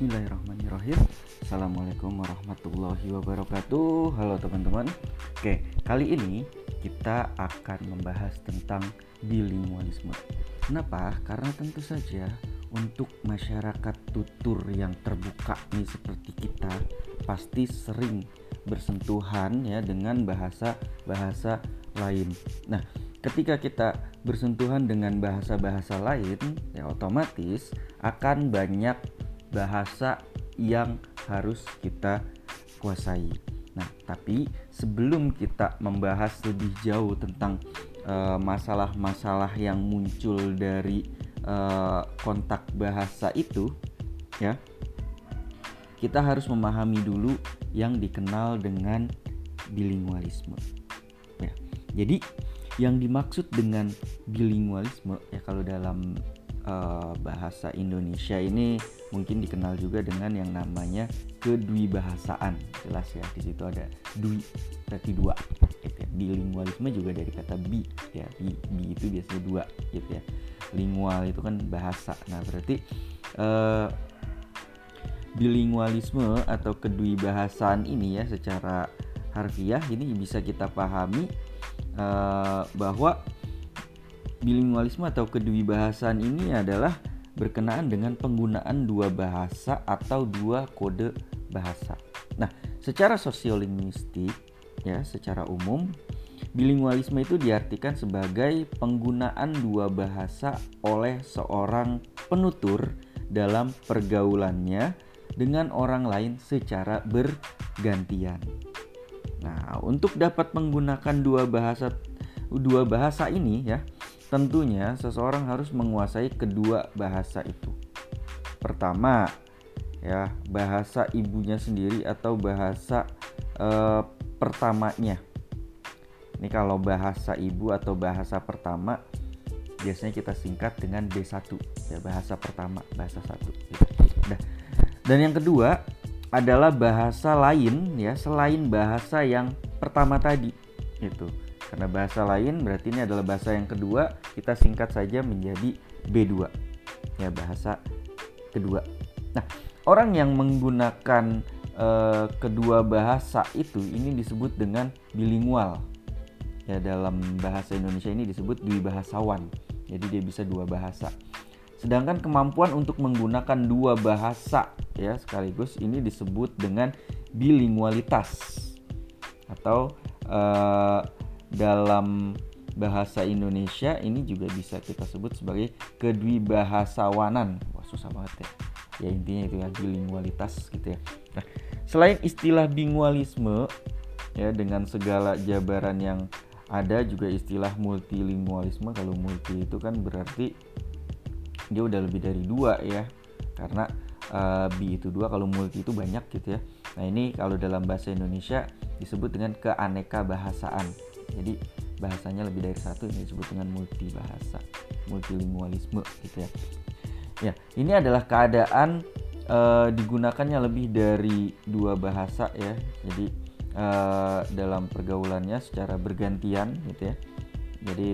Bismillahirrahmanirrahim. Assalamualaikum warahmatullahi wabarakatuh. Halo teman-teman. Oke, kali ini kita akan membahas tentang bilingualisme. Kenapa? Karena tentu saja untuk masyarakat tutur yang terbuka nih seperti kita Pasti sering bersentuhan ya dengan bahasa-bahasa lain. Nah, ketika kita bersentuhan dengan bahasa-bahasa lain ya otomatis akan banyak bahasa yang harus kita kuasai. Nah, tapi sebelum kita membahas lebih jauh tentang eh, masalah-masalah uh, yang muncul dari uh, kontak bahasa itu, ya, kita harus memahami dulu yang dikenal dengan bilingualisme. Ya, jadi yang dimaksud dengan bilingualisme ya kalau dalam uh, bahasa Indonesia ini mungkin dikenal juga dengan yang namanya kedwibahasaan. Jelas ya di situ ada dwi berarti dua. Gitu ya. bilingualisme juga dari kata bi ya. Bi, bi itu biasanya dua gitu ya. Lingual itu kan bahasa. Nah berarti uh, bilingualisme atau kedwibahasaan ini ya secara harfiah ini bisa kita pahami uh, bahwa bilingualisme atau kedwibahasaan ini adalah berkenaan dengan penggunaan dua bahasa atau dua kode bahasa. Nah, secara sosiolinguistik ya, secara umum bilingualisme itu diartikan sebagai penggunaan dua bahasa oleh seorang penutur dalam pergaulannya dengan orang lain secara bergantian. Nah, untuk dapat menggunakan dua bahasa dua bahasa ini ya, Tentunya seseorang harus menguasai kedua bahasa itu. Pertama, ya, bahasa ibunya sendiri atau bahasa eh, pertamanya. Ini kalau bahasa ibu atau bahasa pertama biasanya kita singkat dengan B1 ya bahasa pertama bahasa satu gitu. nah, dan yang kedua adalah bahasa lain ya selain bahasa yang pertama tadi itu karena bahasa lain berarti ini adalah bahasa yang kedua, kita singkat saja menjadi B2. Ya, bahasa kedua. Nah, orang yang menggunakan uh, kedua bahasa itu ini disebut dengan bilingual. Ya, dalam bahasa Indonesia ini disebut bahasawan. Jadi dia bisa dua bahasa. Sedangkan kemampuan untuk menggunakan dua bahasa ya sekaligus ini disebut dengan bilingualitas atau uh, dalam bahasa Indonesia ini juga bisa kita sebut sebagai kedwibahasawanan. Wah susah banget ya. Ya intinya itu ya bilingualitas gitu ya. Nah, selain istilah bilingualisme ya dengan segala jabaran yang ada juga istilah multilingualisme. Kalau multi itu kan berarti dia udah lebih dari dua ya. Karena uh, bi itu dua, kalau multi itu banyak gitu ya. Nah ini kalau dalam bahasa Indonesia disebut dengan keaneka bahasaan jadi bahasanya lebih dari satu ini disebut dengan multi bahasa multilingualisme gitu ya. Ya ini adalah keadaan e, digunakannya lebih dari dua bahasa ya. Jadi e, dalam pergaulannya secara bergantian gitu ya. Jadi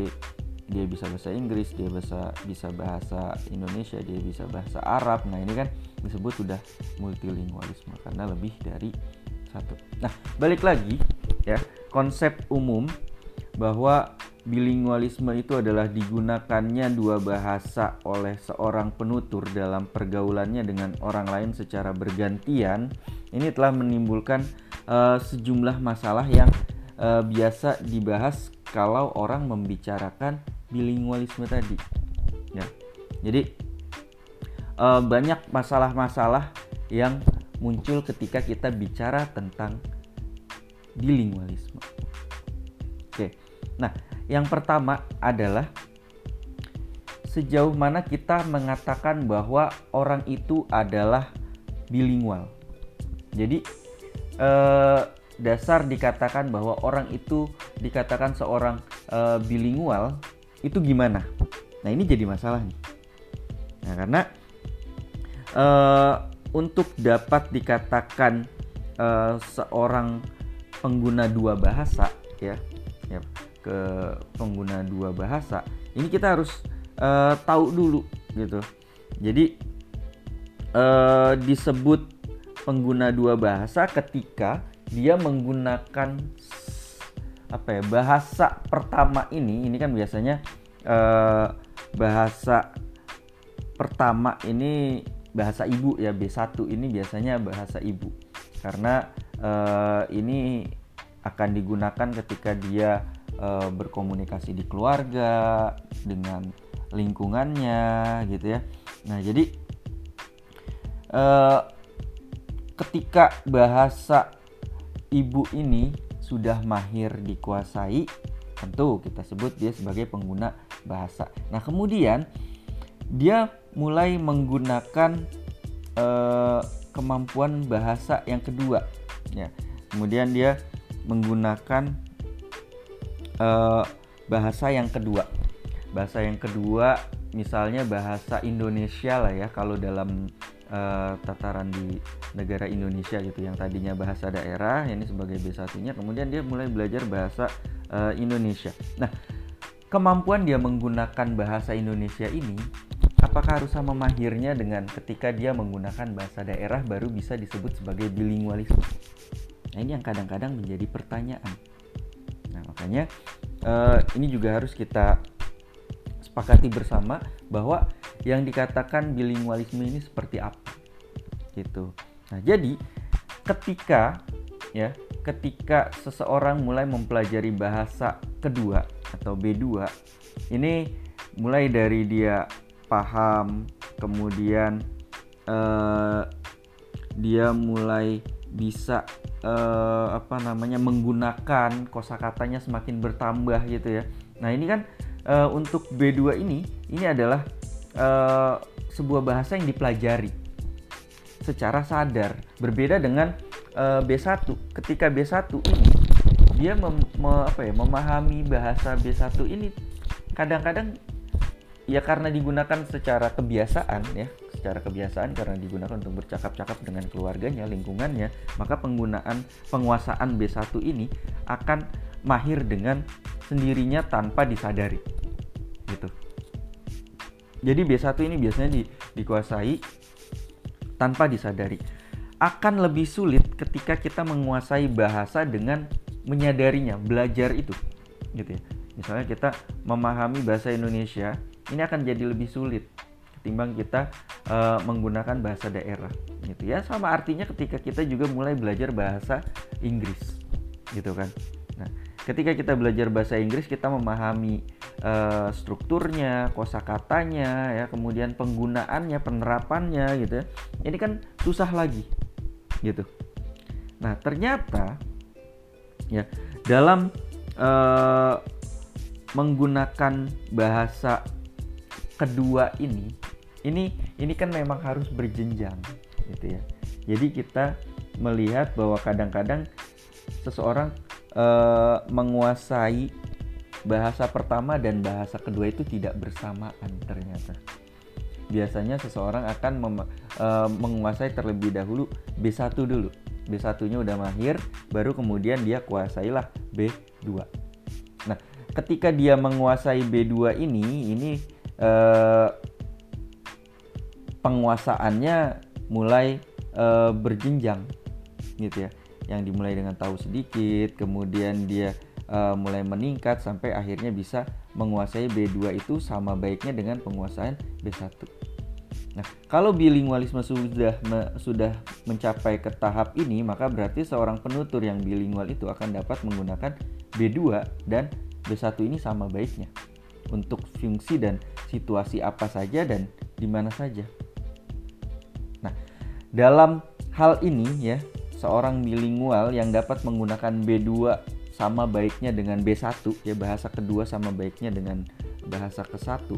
dia bisa bahasa Inggris dia bisa bisa bahasa Indonesia dia bisa bahasa Arab. Nah ini kan disebut sudah multilingualisme karena lebih dari satu. Nah balik lagi ya konsep umum bahwa bilingualisme itu adalah digunakannya dua bahasa oleh seorang penutur dalam pergaulannya dengan orang lain secara bergantian. Ini telah menimbulkan uh, sejumlah masalah yang uh, biasa dibahas kalau orang membicarakan bilingualisme tadi ya. Jadi uh, banyak masalah-masalah yang muncul ketika kita bicara tentang bilingualisme oke Nah, yang pertama adalah sejauh mana kita mengatakan bahwa orang itu adalah bilingual. Jadi eh, dasar dikatakan bahwa orang itu dikatakan seorang eh, bilingual itu gimana? Nah ini jadi masalah nih. Nah karena eh, untuk dapat dikatakan eh, seorang pengguna dua bahasa ya, ya ke pengguna dua bahasa. Ini kita harus uh, tahu dulu gitu. Jadi uh, disebut pengguna dua bahasa ketika dia menggunakan apa ya bahasa pertama ini. Ini kan biasanya uh, bahasa pertama ini bahasa ibu ya. B1 ini biasanya bahasa ibu. Karena uh, ini akan digunakan ketika dia uh, berkomunikasi di keluarga dengan lingkungannya gitu ya. Nah, jadi uh, ketika bahasa ibu ini sudah mahir dikuasai, tentu kita sebut dia sebagai pengguna bahasa. Nah, kemudian dia mulai menggunakan uh, kemampuan bahasa yang kedua, ya. Kemudian dia menggunakan uh, bahasa yang kedua. Bahasa yang kedua misalnya bahasa Indonesia lah ya kalau dalam uh, tataran di negara Indonesia gitu yang tadinya bahasa daerah ini sebagai B1-nya kemudian dia mulai belajar bahasa uh, Indonesia. Nah, kemampuan dia menggunakan bahasa Indonesia ini apakah harus sama mahirnya dengan ketika dia menggunakan bahasa daerah baru bisa disebut sebagai bilingualisme? Nah, ini yang kadang-kadang menjadi pertanyaan. Nah, makanya uh, ini juga harus kita sepakati bersama bahwa yang dikatakan bilingualisme ini seperti apa. Gitu. Nah, jadi ketika ya, ketika seseorang mulai mempelajari bahasa kedua atau B2, ini mulai dari dia paham, kemudian uh, dia mulai bisa uh, apa namanya menggunakan kosakatanya semakin bertambah gitu ya. Nah ini kan uh, untuk B2 ini ini adalah uh, sebuah bahasa yang dipelajari secara sadar. Berbeda dengan uh, B1 ketika B1 ini dia mem, me, apa ya, memahami bahasa B1 ini kadang-kadang ya karena digunakan secara kebiasaan ya secara kebiasaan karena digunakan untuk bercakap-cakap dengan keluarganya, lingkungannya, maka penggunaan penguasaan B1 ini akan mahir dengan sendirinya tanpa disadari. Gitu. Jadi B1 ini biasanya di, dikuasai tanpa disadari. Akan lebih sulit ketika kita menguasai bahasa dengan menyadarinya, belajar itu. Gitu ya. Misalnya kita memahami bahasa Indonesia, ini akan jadi lebih sulit ketimbang kita uh, menggunakan bahasa daerah gitu ya. Sama artinya ketika kita juga mulai belajar bahasa Inggris gitu kan. Nah ketika kita belajar bahasa Inggris kita memahami uh, strukturnya kosakatanya ya kemudian penggunaannya penerapannya gitu ya. Ini kan susah lagi gitu. Nah ternyata ya dalam uh, menggunakan bahasa kedua ini ini ini kan memang harus berjenjang gitu ya. Jadi kita melihat bahwa kadang-kadang seseorang uh, menguasai bahasa pertama dan bahasa kedua itu tidak bersamaan ternyata. Biasanya seseorang akan mem, uh, menguasai terlebih dahulu B1 dulu. B1-nya udah mahir baru kemudian dia kuasailah B2 nah ketika dia menguasai B2 ini ini uh, penguasaannya mulai uh, berjenjang gitu ya. Yang dimulai dengan tahu sedikit kemudian dia uh, mulai meningkat sampai akhirnya bisa menguasai B2 itu sama baiknya dengan penguasaan B1 Nah, kalau bilingualisme sudah me, sudah mencapai ke tahap ini, maka berarti seorang penutur yang bilingual itu akan dapat menggunakan B2 dan B1 ini sama baiknya untuk fungsi dan situasi apa saja dan di mana saja. Dalam hal ini ya, seorang bilingual yang dapat menggunakan B2 sama baiknya dengan B1 ya bahasa kedua sama baiknya dengan bahasa ke-1.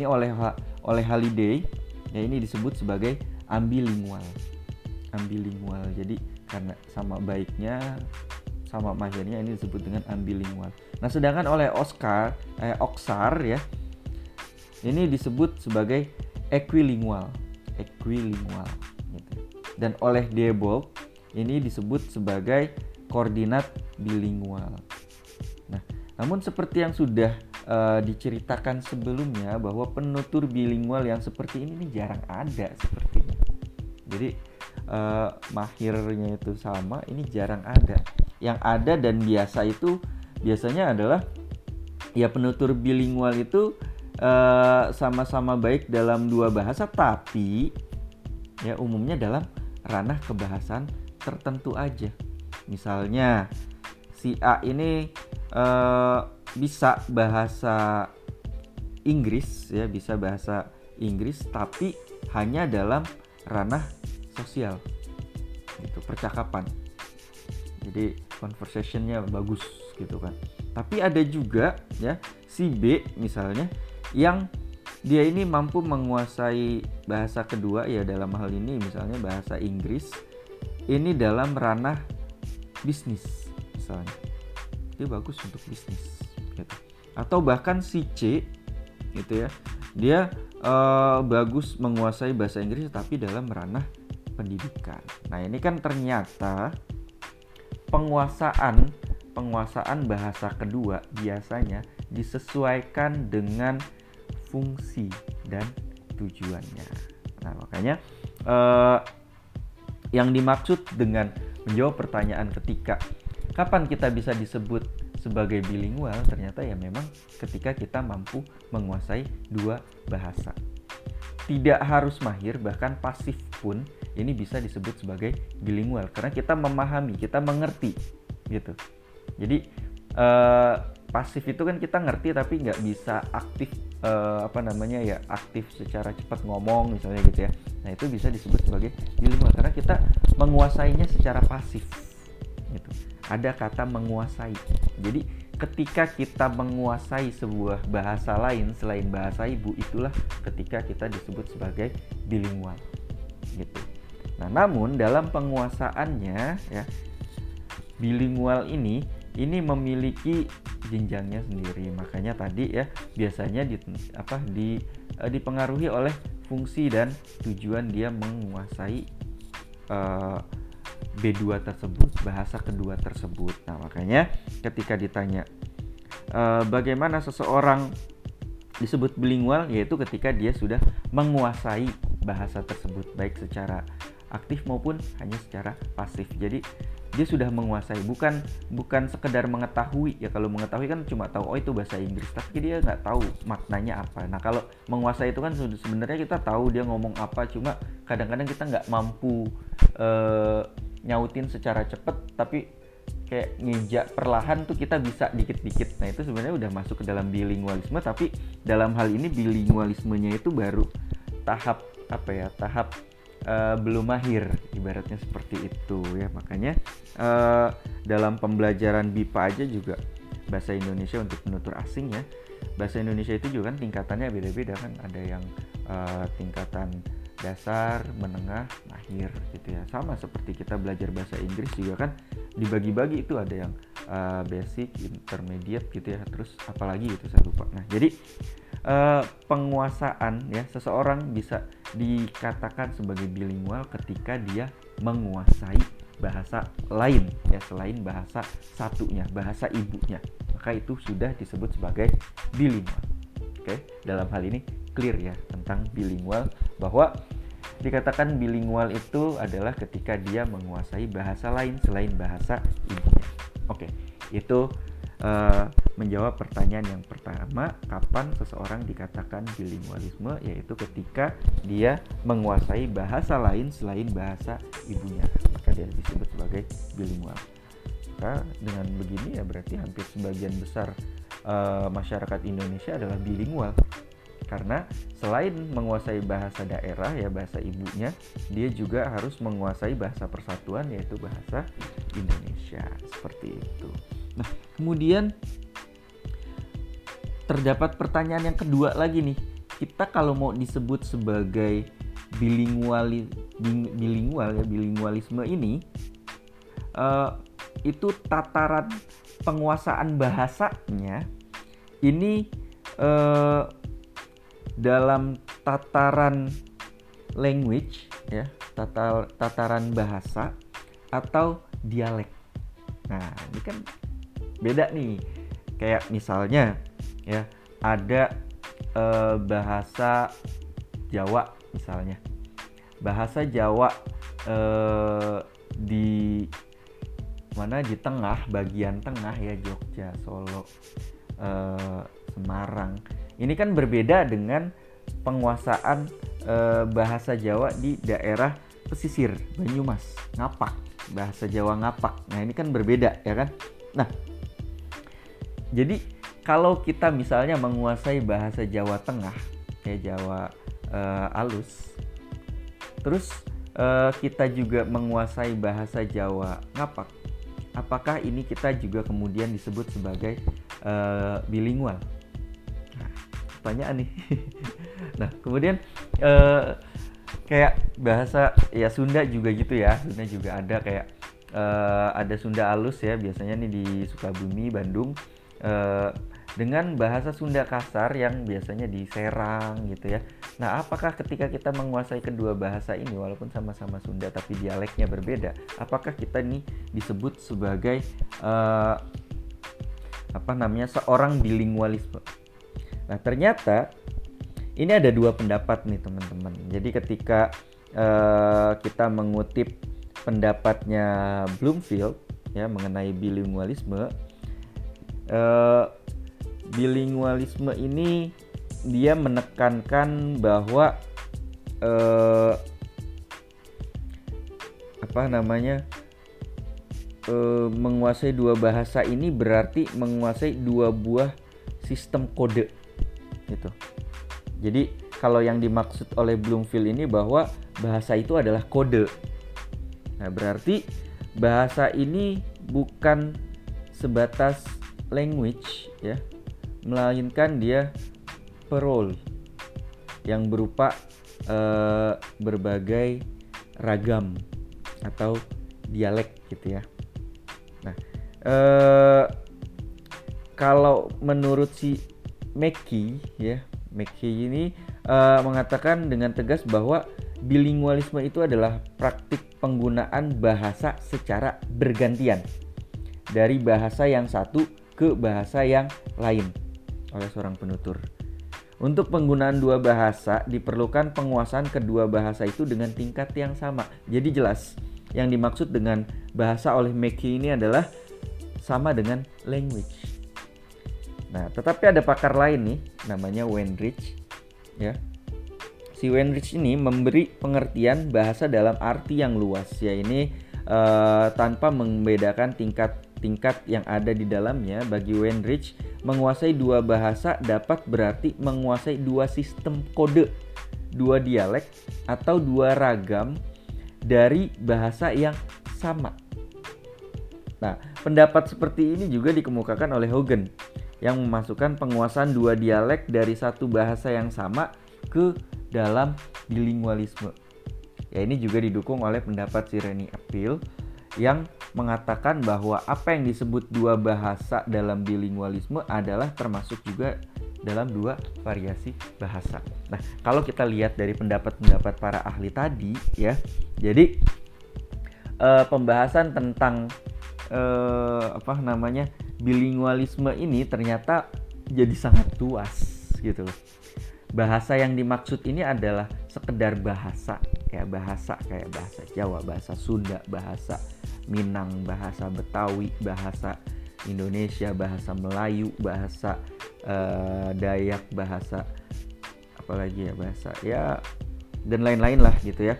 Ini oleh oleh Holiday ya ini disebut sebagai ambilingual. Ambilingual. Jadi karena sama baiknya sama mahirnya ini disebut dengan ambilingual. Nah, sedangkan oleh Oscar eh Oxar ya ini disebut sebagai equilingual. Equilingual dan oleh Debold ini disebut sebagai koordinat bilingual. Nah, namun seperti yang sudah uh, diceritakan sebelumnya bahwa penutur bilingual yang seperti ini, ini jarang ada sepertinya. Jadi uh, mahirnya itu sama, ini jarang ada. Yang ada dan biasa itu biasanya adalah ya penutur bilingual itu sama sama-sama baik dalam dua bahasa, tapi ya umumnya dalam ranah kebahasan tertentu aja. Misalnya si A ini uh, bisa bahasa Inggris ya, bisa bahasa Inggris tapi hanya dalam ranah sosial. Gitu, percakapan. Jadi conversationnya bagus gitu kan. Tapi ada juga ya si B misalnya yang dia ini mampu menguasai bahasa kedua ya dalam hal ini misalnya bahasa Inggris ini dalam ranah bisnis misalnya dia bagus untuk bisnis gitu. atau bahkan si C gitu ya dia uh, bagus menguasai bahasa Inggris tapi dalam ranah pendidikan nah ini kan ternyata penguasaan penguasaan bahasa kedua biasanya disesuaikan dengan fungsi dan tujuannya nah makanya uh, yang dimaksud dengan menjawab pertanyaan ketika kapan kita bisa disebut sebagai bilingual ternyata ya memang ketika kita mampu menguasai dua bahasa. Tidak harus mahir bahkan pasif pun ini bisa disebut sebagai bilingual. Karena kita memahami, kita mengerti gitu. Jadi uh, pasif itu kan kita ngerti tapi nggak bisa aktif uh, apa namanya ya aktif secara cepat ngomong misalnya gitu ya. Nah itu bisa disebut sebagai bilingual. Karena kita menguasainya secara pasif gitu. Ada kata menguasai. Jadi ketika kita menguasai sebuah bahasa lain selain bahasa ibu itulah ketika kita disebut sebagai bilingual gitu nah namun dalam penguasaannya ya bilingual ini ini memiliki jenjangnya sendiri. Makanya tadi ya biasanya di apa di uh, dipengaruhi oleh fungsi dan tujuan dia menguasai uh, B2 tersebut, bahasa kedua tersebut. Nah, makanya ketika ditanya uh, bagaimana seseorang disebut bilingual yaitu ketika dia sudah menguasai bahasa tersebut baik secara aktif maupun hanya secara pasif. Jadi dia sudah menguasai. Bukan bukan sekedar mengetahui. Ya kalau mengetahui kan cuma tahu oh itu bahasa Inggris. Tapi dia nggak tahu maknanya apa. Nah kalau menguasai itu kan sebenarnya kita tahu dia ngomong apa cuma kadang-kadang kita nggak mampu uh, nyautin secara cepet tapi kayak ngejak perlahan tuh kita bisa dikit-dikit. Nah itu sebenarnya udah masuk ke dalam bilingualisme tapi dalam hal ini bilingualismenya itu baru tahap apa ya tahap uh, belum mahir ibaratnya seperti itu ya. Makanya uh, dalam pembelajaran BIPA aja juga bahasa Indonesia untuk penutur asing ya. Bahasa Indonesia itu juga kan tingkatannya beda-beda kan. Ada yang uh, tingkatan dasar, menengah, mahir gitu ya. Sama seperti kita belajar bahasa Inggris juga kan dibagi-bagi itu ada yang uh, basic, intermediate gitu ya. Terus apalagi itu saya lupa. Nah, jadi uh, penguasaan ya seseorang bisa dikatakan sebagai bilingual ketika dia menguasai bahasa lain ya selain bahasa satunya bahasa ibunya maka itu sudah disebut sebagai bilingual oke dalam hal ini clear ya tentang bilingual bahwa dikatakan bilingual itu adalah ketika dia menguasai bahasa lain selain bahasa ibunya oke itu uh, menjawab pertanyaan yang pertama, kapan seseorang dikatakan bilingualisme? Yaitu ketika dia menguasai bahasa lain selain bahasa ibunya, maka dia disebut sebagai bilingual. Maka dengan begini ya berarti hampir sebagian besar uh, masyarakat Indonesia adalah bilingual karena selain menguasai bahasa daerah ya bahasa ibunya dia juga harus menguasai bahasa persatuan yaitu bahasa Indonesia seperti itu. Nah, kemudian terdapat pertanyaan yang kedua lagi nih. Kita kalau mau disebut sebagai bilingual bilingual ya bilingualisme ini uh, itu tataran penguasaan bahasanya ini uh, dalam tataran language ya tatar, tataran bahasa atau dialek. Nah, ini kan beda nih. Kayak misalnya ya ada eh, bahasa Jawa misalnya. Bahasa Jawa eh, di mana? Di tengah bagian tengah ya Jogja Solo eh, Semarang ini kan berbeda dengan penguasaan eh, bahasa Jawa di daerah pesisir Banyumas. Ngapak bahasa Jawa Ngapak. Nah ini kan berbeda ya kan? Nah jadi kalau kita misalnya menguasai bahasa Jawa Tengah kayak Jawa uh, alus terus uh, kita juga menguasai bahasa Jawa ngapak apakah ini kita juga kemudian disebut sebagai bilingual? Pertanyaan nih. nah, kemudian uh, kayak bahasa ya Sunda juga gitu ya. Sunda juga ada kayak uh, ada Sunda alus ya, biasanya nih di Sukabumi, Bandung. Uh, dengan bahasa Sunda kasar yang biasanya di Serang gitu ya. Nah, apakah ketika kita menguasai kedua bahasa ini walaupun sama-sama Sunda tapi dialeknya berbeda, apakah kita ini disebut sebagai uh, apa namanya seorang bilingualisme? Nah, ternyata ini ada dua pendapat nih teman-teman. Jadi ketika uh, kita mengutip pendapatnya Bloomfield ya mengenai bilingualisme uh, bilingualisme ini dia menekankan bahwa eh, apa namanya eh, menguasai dua bahasa ini berarti menguasai dua buah sistem kode gitu. Jadi kalau yang dimaksud oleh Bloomfield ini bahwa bahasa itu adalah kode. Nah, berarti bahasa ini bukan sebatas language ya, melainkan dia parole yang berupa uh, berbagai ragam atau dialek gitu ya. Nah, uh, kalau menurut si Meki ya, Meki ini uh, mengatakan dengan tegas bahwa bilingualisme itu adalah praktik penggunaan bahasa secara bergantian dari bahasa yang satu ke bahasa yang lain oleh seorang penutur. Untuk penggunaan dua bahasa diperlukan penguasaan kedua bahasa itu dengan tingkat yang sama. Jadi jelas yang dimaksud dengan bahasa oleh Mackey ini adalah sama dengan language. Nah, tetapi ada pakar lain nih namanya Wendrich ya. Si Wendrich ini memberi pengertian bahasa dalam arti yang luas ya ini uh, tanpa membedakan tingkat tingkat yang ada di dalamnya bagi Wendrich menguasai dua bahasa dapat berarti menguasai dua sistem kode, dua dialek atau dua ragam dari bahasa yang sama. Nah, pendapat seperti ini juga dikemukakan oleh Hogan yang memasukkan penguasaan dua dialek dari satu bahasa yang sama ke dalam bilingualisme. Ya ini juga didukung oleh pendapat Sireni Appeal yang mengatakan bahwa apa yang disebut dua bahasa dalam bilingualisme adalah termasuk juga dalam dua variasi bahasa. Nah, kalau kita lihat dari pendapat-pendapat para ahli tadi ya, jadi eh, pembahasan tentang eh, apa namanya bilingualisme ini ternyata jadi sangat luas gitu. Bahasa yang dimaksud ini adalah sekedar bahasa, kayak bahasa kayak bahasa Jawa, bahasa Sunda, bahasa Minang, bahasa Betawi, bahasa Indonesia, bahasa Melayu, bahasa uh, Dayak, bahasa apalagi ya bahasa ya dan lain-lain lah gitu ya.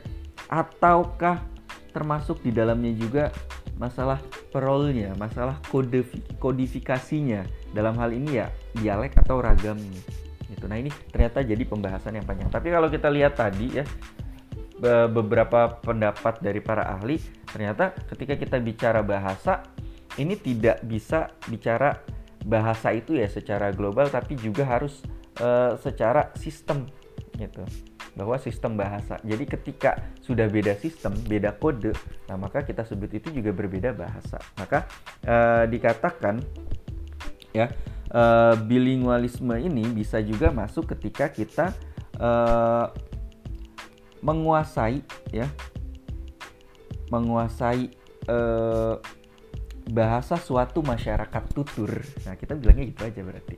Ataukah termasuk di dalamnya juga masalah perolnya, masalah kode kodifikasinya dalam hal ini ya dialek atau ragamnya gitu. Nah ini ternyata jadi pembahasan yang panjang. Tapi kalau kita lihat tadi ya beberapa pendapat dari para ahli ternyata ketika kita bicara bahasa ini tidak bisa bicara bahasa itu ya secara global tapi juga harus uh, secara sistem gitu bahwa sistem bahasa. Jadi ketika sudah beda sistem beda kode nah maka kita sebut itu juga berbeda bahasa. Maka uh, dikatakan ya uh, bilingualisme ini bisa juga masuk ketika kita uh, menguasai ya menguasai eh, bahasa suatu masyarakat tutur. Nah kita bilangnya gitu aja berarti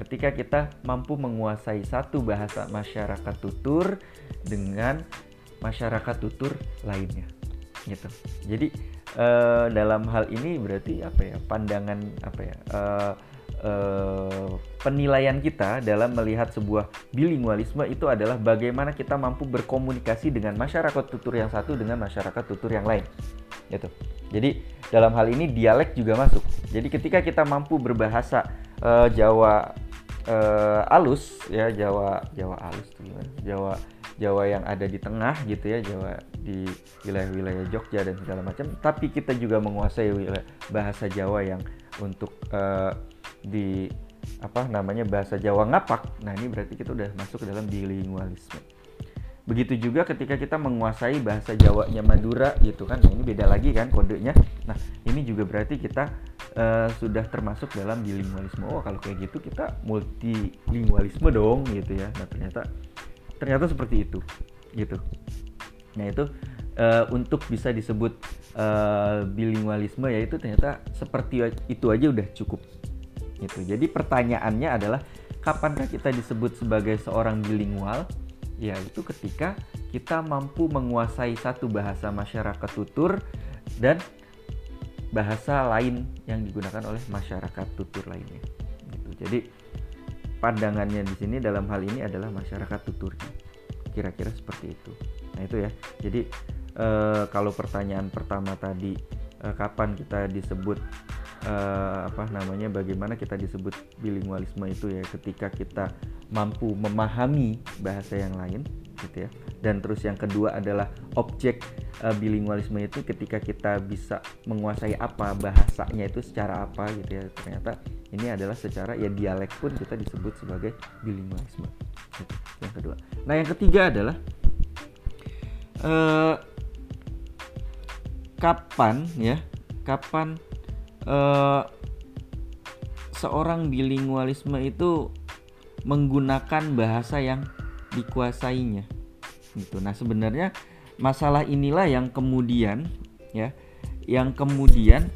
ketika kita mampu menguasai satu bahasa masyarakat tutur dengan masyarakat tutur lainnya gitu. Jadi uh, dalam hal ini berarti apa ya pandangan apa ya uh, uh, penilaian kita dalam melihat sebuah bilingualisme itu adalah bagaimana kita mampu berkomunikasi dengan masyarakat tutur yang satu dengan masyarakat tutur yang lain gitu. Jadi dalam hal ini dialek juga masuk. Jadi ketika kita mampu berbahasa uh, Jawa uh, alus ya Jawa Jawa alus tuh Jawa Jawa yang ada di tengah gitu ya Jawa di wilayah-wilayah Jogja dan segala macam. Tapi kita juga menguasai wilayah, bahasa Jawa yang untuk uh, di apa namanya bahasa Jawa ngapak. Nah ini berarti kita udah masuk ke dalam bilingualisme begitu juga ketika kita menguasai bahasa Jawanya Madura gitu kan. Nah, ini beda lagi kan kodenya. Nah ini juga berarti kita uh, sudah termasuk dalam bilingualisme. Oh kalau kayak gitu kita multilingualisme dong gitu ya. Nah ternyata ternyata seperti itu gitu. Nah itu uh, untuk bisa disebut uh, bilingualisme yaitu ternyata seperti itu aja udah cukup gitu. Jadi pertanyaannya adalah kapankah kita disebut sebagai seorang bilingual yaitu ketika kita mampu menguasai satu bahasa masyarakat tutur dan bahasa lain yang digunakan oleh masyarakat tutur lainnya gitu jadi pandangannya di sini dalam hal ini adalah masyarakat tuturnya. Kira-kira seperti itu. Nah, itu ya. Jadi e, kalau pertanyaan pertama tadi e, kapan kita disebut e, apa namanya bagaimana kita disebut bilingualisme itu ya ketika kita mampu memahami bahasa yang lain gitu ya. Dan terus yang kedua adalah objek uh, bilingualisme itu ketika kita bisa menguasai apa bahasanya itu secara apa gitu ya. Ternyata ini adalah secara ya dialek pun kita disebut sebagai bilingualisme. Gitu. Yang kedua. Nah, yang ketiga adalah uh, kapan ya? Kapan uh, seorang bilingualisme itu menggunakan bahasa yang dikuasainya gitu. Nah, sebenarnya masalah inilah yang kemudian ya yang kemudian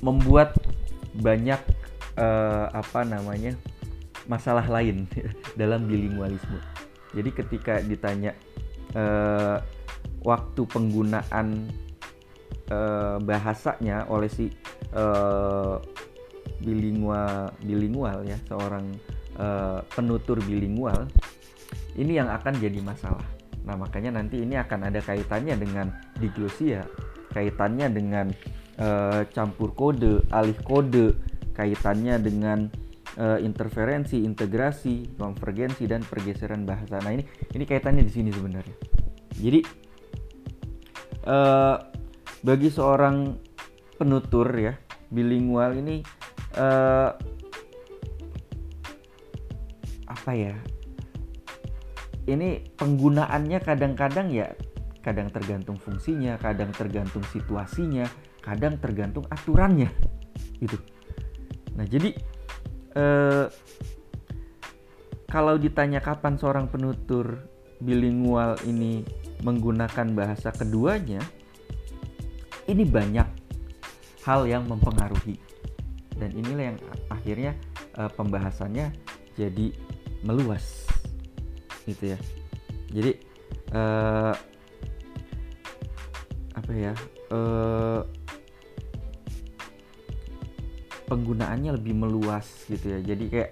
membuat banyak uh, apa namanya masalah lain dalam bilingualisme. Jadi ketika ditanya uh, waktu penggunaan uh, bahasanya oleh si uh, bilingual bilingual ya seorang uh, penutur bilingual ini yang akan jadi masalah. Nah, makanya nanti ini akan ada kaitannya dengan diglosia, kaitannya dengan uh, campur kode, alih kode, kaitannya dengan uh, interferensi, integrasi, konvergensi dan pergeseran bahasa. Nah, ini ini kaitannya di sini sebenarnya. Jadi uh, bagi seorang penutur ya, bilingual ini uh, apa ya ini penggunaannya kadang-kadang ya kadang tergantung fungsinya, kadang tergantung situasinya, kadang tergantung aturannya gitu. Nah jadi eh, kalau ditanya kapan seorang penutur bilingual ini menggunakan bahasa keduanya, ini banyak hal yang mempengaruhi dan inilah yang akhirnya eh, pembahasannya jadi meluas gitu ya. Jadi uh, apa ya uh, penggunaannya lebih meluas gitu ya. Jadi kayak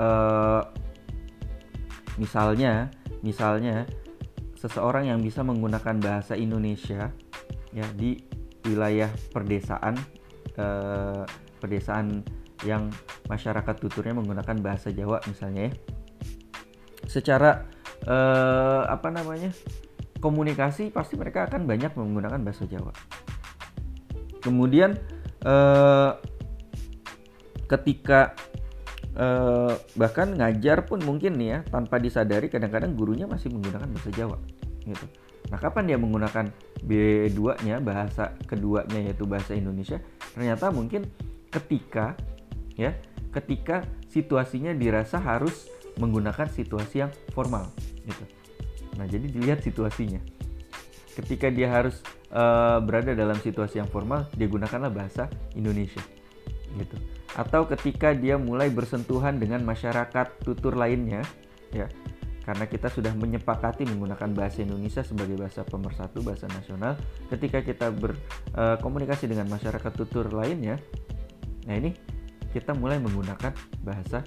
uh, misalnya misalnya seseorang yang bisa menggunakan bahasa Indonesia ya di wilayah perdesaan uh, perdesaan yang masyarakat tuturnya menggunakan bahasa Jawa misalnya ya secara uh, apa namanya komunikasi pasti mereka akan banyak menggunakan bahasa Jawa. Kemudian uh, ketika uh, bahkan ngajar pun mungkin nih ya tanpa disadari kadang-kadang gurunya masih menggunakan bahasa Jawa gitu. Nah, kapan dia menggunakan B2-nya bahasa keduanya yaitu bahasa Indonesia? Ternyata mungkin ketika ya, ketika situasinya dirasa harus menggunakan situasi yang formal gitu. Nah, jadi dilihat situasinya. Ketika dia harus uh, berada dalam situasi yang formal, dia gunakanlah bahasa Indonesia gitu. Atau ketika dia mulai bersentuhan dengan masyarakat tutur lainnya, ya. karena kita sudah menyepakati menggunakan bahasa Indonesia sebagai bahasa pemersatu bahasa nasional ketika kita berkomunikasi dengan masyarakat tutur lainnya nah ini kita mulai menggunakan bahasa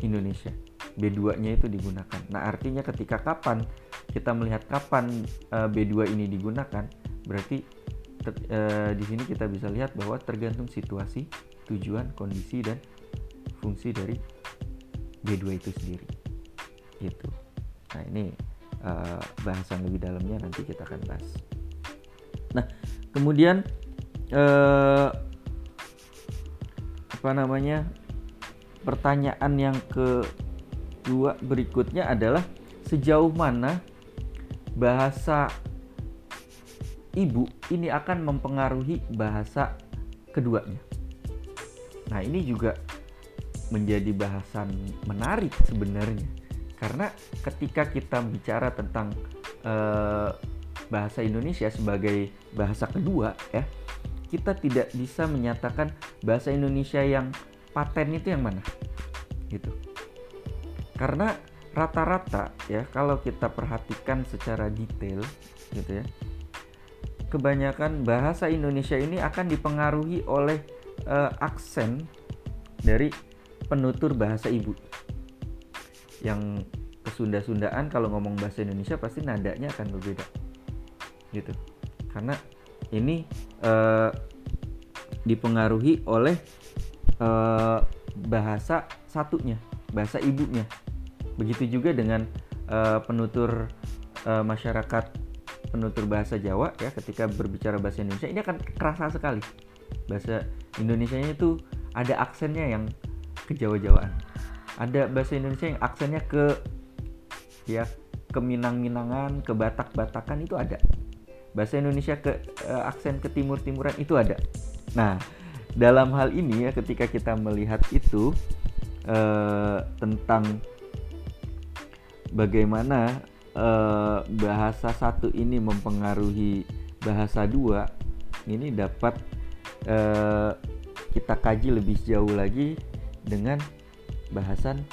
Indonesia. B2-nya itu digunakan. Nah artinya ketika kapan kita melihat kapan B2 ini digunakan berarti ter, di sini kita bisa lihat bahwa tergantung situasi tujuan kondisi dan fungsi dari B2 itu sendiri. Gitu. Nah ini uh, bahasan lebih dalamnya nanti kita akan bahas. Nah kemudian apa namanya pertanyaan yang kedua berikutnya adalah sejauh mana bahasa ibu ini akan mempengaruhi bahasa keduanya. Nah ini juga menjadi bahasan menarik sebenarnya karena ketika kita bicara tentang uh, bahasa Indonesia sebagai bahasa kedua ya kita tidak bisa menyatakan bahasa Indonesia yang paten itu yang mana? Gitu. Karena rata-rata ya kalau kita perhatikan secara detail gitu ya kebanyakan bahasa Indonesia ini akan dipengaruhi oleh uh, aksen dari penutur bahasa ibu. Yang kesunda-sundaan kalau ngomong bahasa Indonesia pasti nadanya akan berbeda gitu. Karena ini uh, dipengaruhi oleh uh, bahasa satunya bahasa ibunya. Begitu juga dengan uh, penutur uh, masyarakat penutur bahasa Jawa ya ketika berbicara bahasa Indonesia ini akan kerasa sekali. Bahasa Indonesia itu ada aksennya yang kejawa-jawaan. Ada bahasa Indonesia yang aksennya ke ya ke Minang-Minangan, ke Batak-Batakan itu ada. Bahasa Indonesia ke uh, aksen ke timur-timuran itu ada. Nah, dalam hal ini ya ketika kita melihat itu uh, tentang bagaimana uh, bahasa satu ini mempengaruhi bahasa dua, ini dapat uh, kita kaji lebih jauh lagi dengan bahasan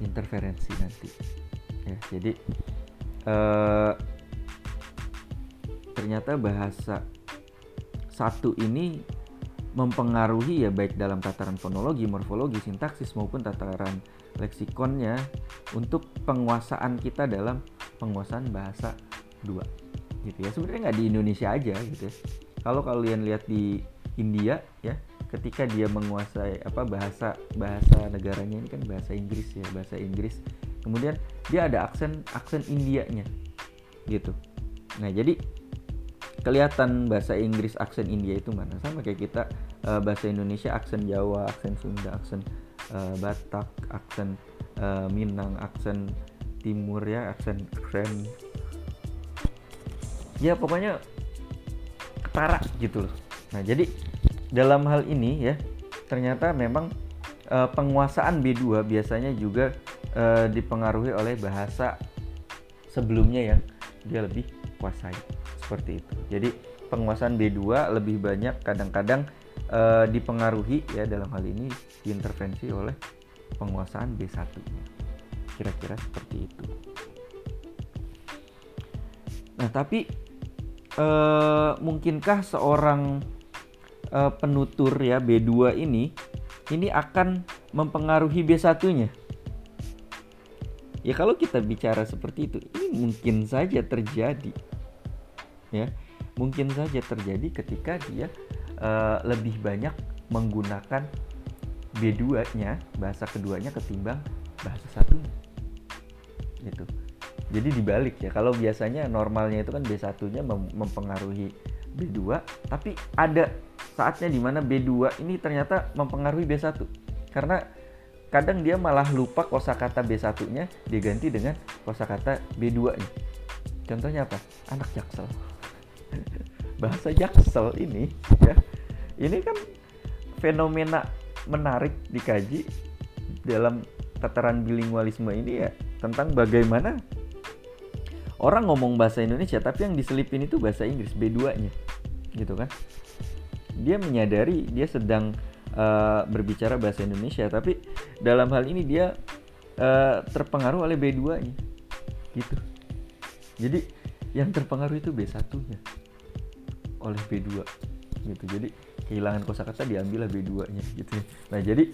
interferensi nanti ya jadi eh, ternyata bahasa satu ini mempengaruhi ya baik dalam tataran fonologi, morfologi, sintaksis maupun tataran leksikonnya untuk penguasaan kita dalam penguasaan bahasa dua gitu ya. Sebenarnya nggak di Indonesia aja gitu ya. Kalau kalian lihat di India ya ketika dia menguasai apa bahasa bahasa negaranya ini kan bahasa Inggris ya bahasa Inggris. Kemudian dia ada aksen aksen Indianya gitu. Nah jadi kelihatan bahasa Inggris aksen India itu mana sama kayak kita uh, bahasa Indonesia aksen Jawa aksen Sunda aksen uh, Batak aksen uh, Minang aksen Timur ya aksen aksen ya pokoknya ketara gitu loh. Nah jadi dalam hal ini ya ternyata memang uh, penguasaan B2 biasanya juga uh, dipengaruhi oleh bahasa sebelumnya yang dia lebih kuasai seperti itu. Jadi penguasaan B2 lebih banyak kadang-kadang uh, dipengaruhi ya dalam hal ini diintervensi oleh penguasaan B1-nya. Kira-kira seperti itu. Nah, tapi uh, mungkinkah seorang uh, penutur ya B2 ini ini akan mempengaruhi B1-nya. Ya kalau kita bicara seperti itu, ini mungkin saja terjadi. Ya, mungkin saja terjadi ketika dia uh, lebih banyak menggunakan B2-nya, bahasa keduanya ketimbang bahasa satunya. Gitu. Jadi dibalik ya. Kalau biasanya normalnya itu kan B1-nya mem mempengaruhi B2, tapi ada saatnya di mana B2 ini ternyata mempengaruhi B1 karena kadang dia malah lupa kosakata B1-nya diganti dengan kosakata B2-nya. Contohnya apa? Anak jaksel. Bahasa jaksel ini ya. Ini kan fenomena menarik dikaji dalam tataran bilingualisme ini ya tentang bagaimana orang ngomong bahasa Indonesia tapi yang diselipin itu bahasa Inggris B2-nya. Gitu kan? dia menyadari dia sedang uh, berbicara bahasa Indonesia tapi dalam hal ini dia uh, terpengaruh oleh B2-nya gitu jadi yang terpengaruh itu B1 nya. Oleh B2 gitu. Jadi kehilangan kosakata diambil B2 nya gitu. Nah jadi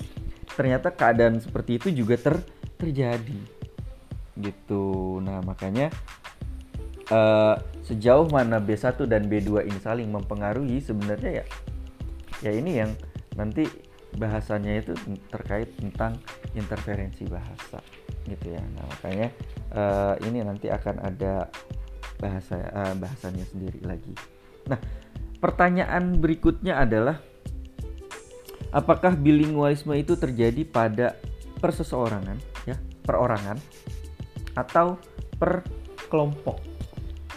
ternyata keadaan seperti itu juga ter terjadi gitu. Nah makanya uh, sejauh mana B1 dan B2 ini saling mempengaruhi sebenarnya ya ya ini yang nanti bahasanya itu terkait tentang interferensi bahasa gitu ya. Nah makanya uh, ini nanti akan ada bahasa uh, bahasanya sendiri lagi. Nah pertanyaan berikutnya adalah apakah bilingualisme itu terjadi pada perseseorangan ya perorangan atau per kelompok?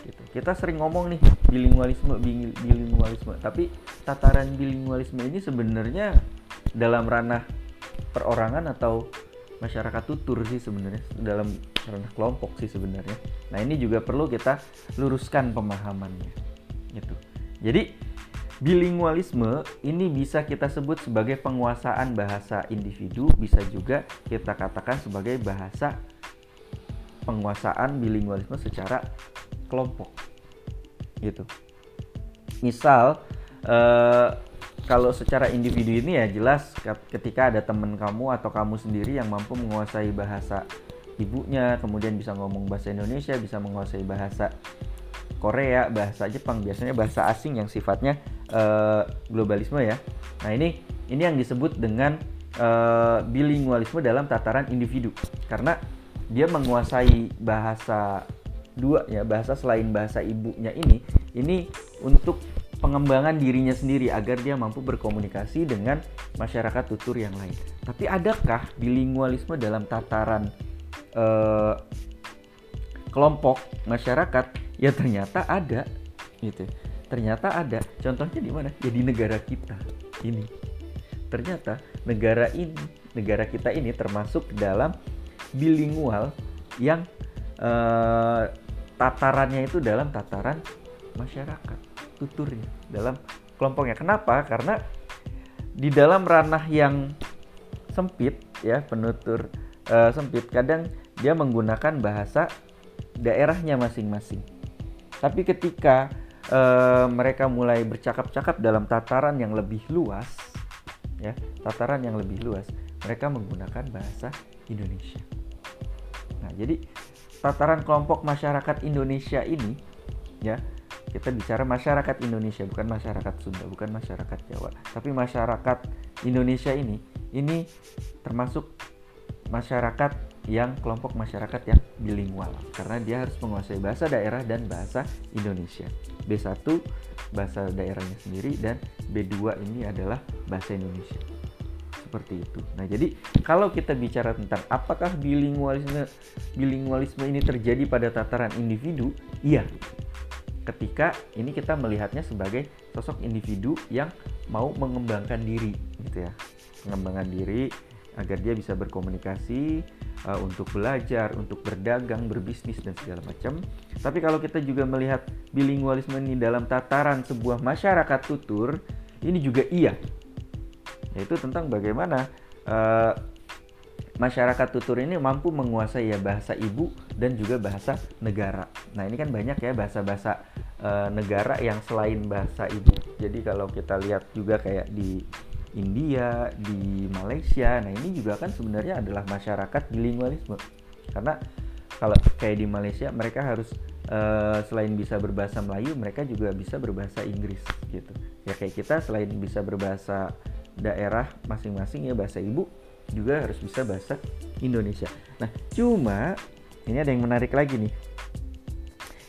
Gitu. Kita sering ngomong nih bilingualisme bilingualisme tapi tataran bilingualisme ini sebenarnya dalam ranah perorangan atau masyarakat tutur sih sebenarnya dalam ranah kelompok sih sebenarnya. Nah ini juga perlu kita luruskan pemahamannya, gitu. Jadi bilingualisme ini bisa kita sebut sebagai penguasaan bahasa individu, bisa juga kita katakan sebagai bahasa penguasaan bilingualisme secara kelompok, gitu. Misal eh, kalau secara individu ini ya jelas ketika ada teman kamu atau kamu sendiri yang mampu menguasai bahasa ibunya, kemudian bisa ngomong bahasa Indonesia, bisa menguasai bahasa Korea, bahasa Jepang, biasanya bahasa asing yang sifatnya uh, globalisme ya. Nah ini ini yang disebut dengan uh, bilingualisme dalam tataran individu, karena dia menguasai bahasa dua ya bahasa selain bahasa ibunya ini ini untuk pengembangan dirinya sendiri agar dia mampu berkomunikasi dengan masyarakat tutur yang lain. Tapi adakah bilingualisme dalam tataran eh, kelompok masyarakat? Ya ternyata ada, gitu. Ternyata ada. Contohnya di mana? Ya di negara kita ini. Ternyata negara ini, negara kita ini termasuk dalam bilingual yang eh, tatarannya itu dalam tataran masyarakat tuturnya dalam kelompoknya. Kenapa? Karena di dalam ranah yang sempit ya penutur uh, sempit kadang dia menggunakan bahasa daerahnya masing-masing. Tapi ketika uh, mereka mulai bercakap-cakap dalam tataran yang lebih luas ya, tataran yang lebih luas, mereka menggunakan bahasa Indonesia. Nah, jadi tataran kelompok masyarakat Indonesia ini ya kita bicara masyarakat Indonesia bukan masyarakat Sunda bukan masyarakat Jawa tapi masyarakat Indonesia ini ini termasuk masyarakat yang kelompok masyarakat yang bilingual karena dia harus menguasai bahasa daerah dan bahasa Indonesia B1 bahasa daerahnya sendiri dan B2 ini adalah bahasa Indonesia seperti itu. Nah, jadi kalau kita bicara tentang apakah bilingualisme bilingualisme ini terjadi pada tataran individu? Iya, ketika ini kita melihatnya sebagai sosok individu yang mau mengembangkan diri gitu ya pengembangan diri agar dia bisa berkomunikasi uh, untuk belajar, untuk berdagang, berbisnis dan segala macam. Tapi kalau kita juga melihat bilingualisme ini dalam tataran sebuah masyarakat tutur, ini juga iya. Yaitu tentang bagaimana uh, masyarakat tutur ini mampu menguasai ya bahasa ibu dan juga bahasa negara. Nah ini kan banyak ya bahasa-bahasa e, negara yang selain bahasa ibu. Jadi kalau kita lihat juga kayak di India, di Malaysia, nah ini juga kan sebenarnya adalah masyarakat bilingualisme. Karena kalau kayak di Malaysia mereka harus e, selain bisa berbahasa Melayu, mereka juga bisa berbahasa Inggris gitu. Ya kayak kita selain bisa berbahasa daerah masing-masing ya bahasa ibu, juga harus bisa bahasa Indonesia. Nah, cuma ini ada yang menarik lagi nih.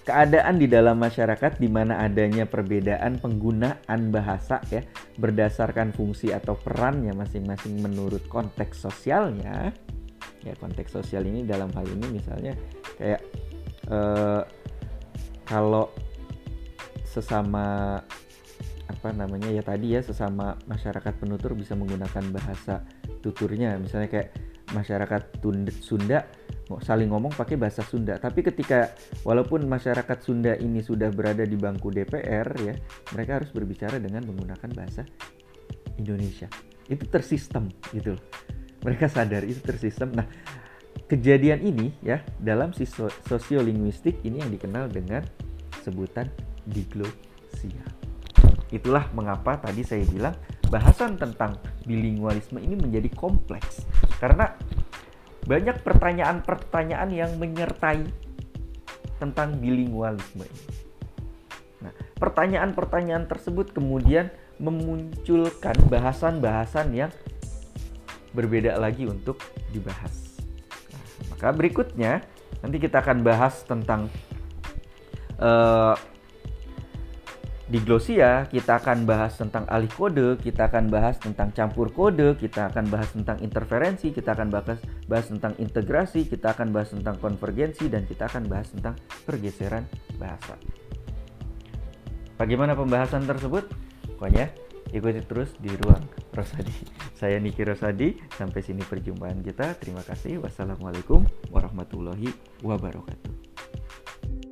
Keadaan di dalam masyarakat di mana adanya perbedaan penggunaan bahasa ya berdasarkan fungsi atau perannya masing-masing menurut konteks sosialnya. Ya, konteks sosial ini dalam hal ini misalnya kayak eh, kalau sesama apa namanya ya tadi ya sesama masyarakat penutur bisa menggunakan bahasa tuturnya. Misalnya kayak masyarakat Sunda saling ngomong pakai bahasa Sunda. Tapi ketika walaupun masyarakat Sunda ini sudah berada di bangku DPR ya mereka harus berbicara dengan menggunakan bahasa Indonesia. Itu tersistem gitu mereka sadar itu tersistem. Nah kejadian ini ya dalam sosiolinguistik ini yang dikenal dengan sebutan diglosia. Itulah mengapa tadi saya bilang bahasan tentang bilingualisme ini menjadi kompleks karena banyak pertanyaan-pertanyaan yang menyertai tentang bilingualisme. Nah, pertanyaan-pertanyaan tersebut kemudian memunculkan bahasan-bahasan yang berbeda lagi untuk dibahas. Nah, maka berikutnya nanti kita akan bahas tentang uh, diglosia, kita akan bahas tentang alih kode, kita akan bahas tentang campur kode, kita akan bahas tentang interferensi, kita akan bahas, bahas tentang integrasi, kita akan bahas tentang konvergensi, dan kita akan bahas tentang pergeseran bahasa. Bagaimana pembahasan tersebut? Pokoknya ikuti terus di ruang Rosadi. Saya Niki Rosadi, sampai sini perjumpaan kita. Terima kasih. Wassalamualaikum warahmatullahi wabarakatuh.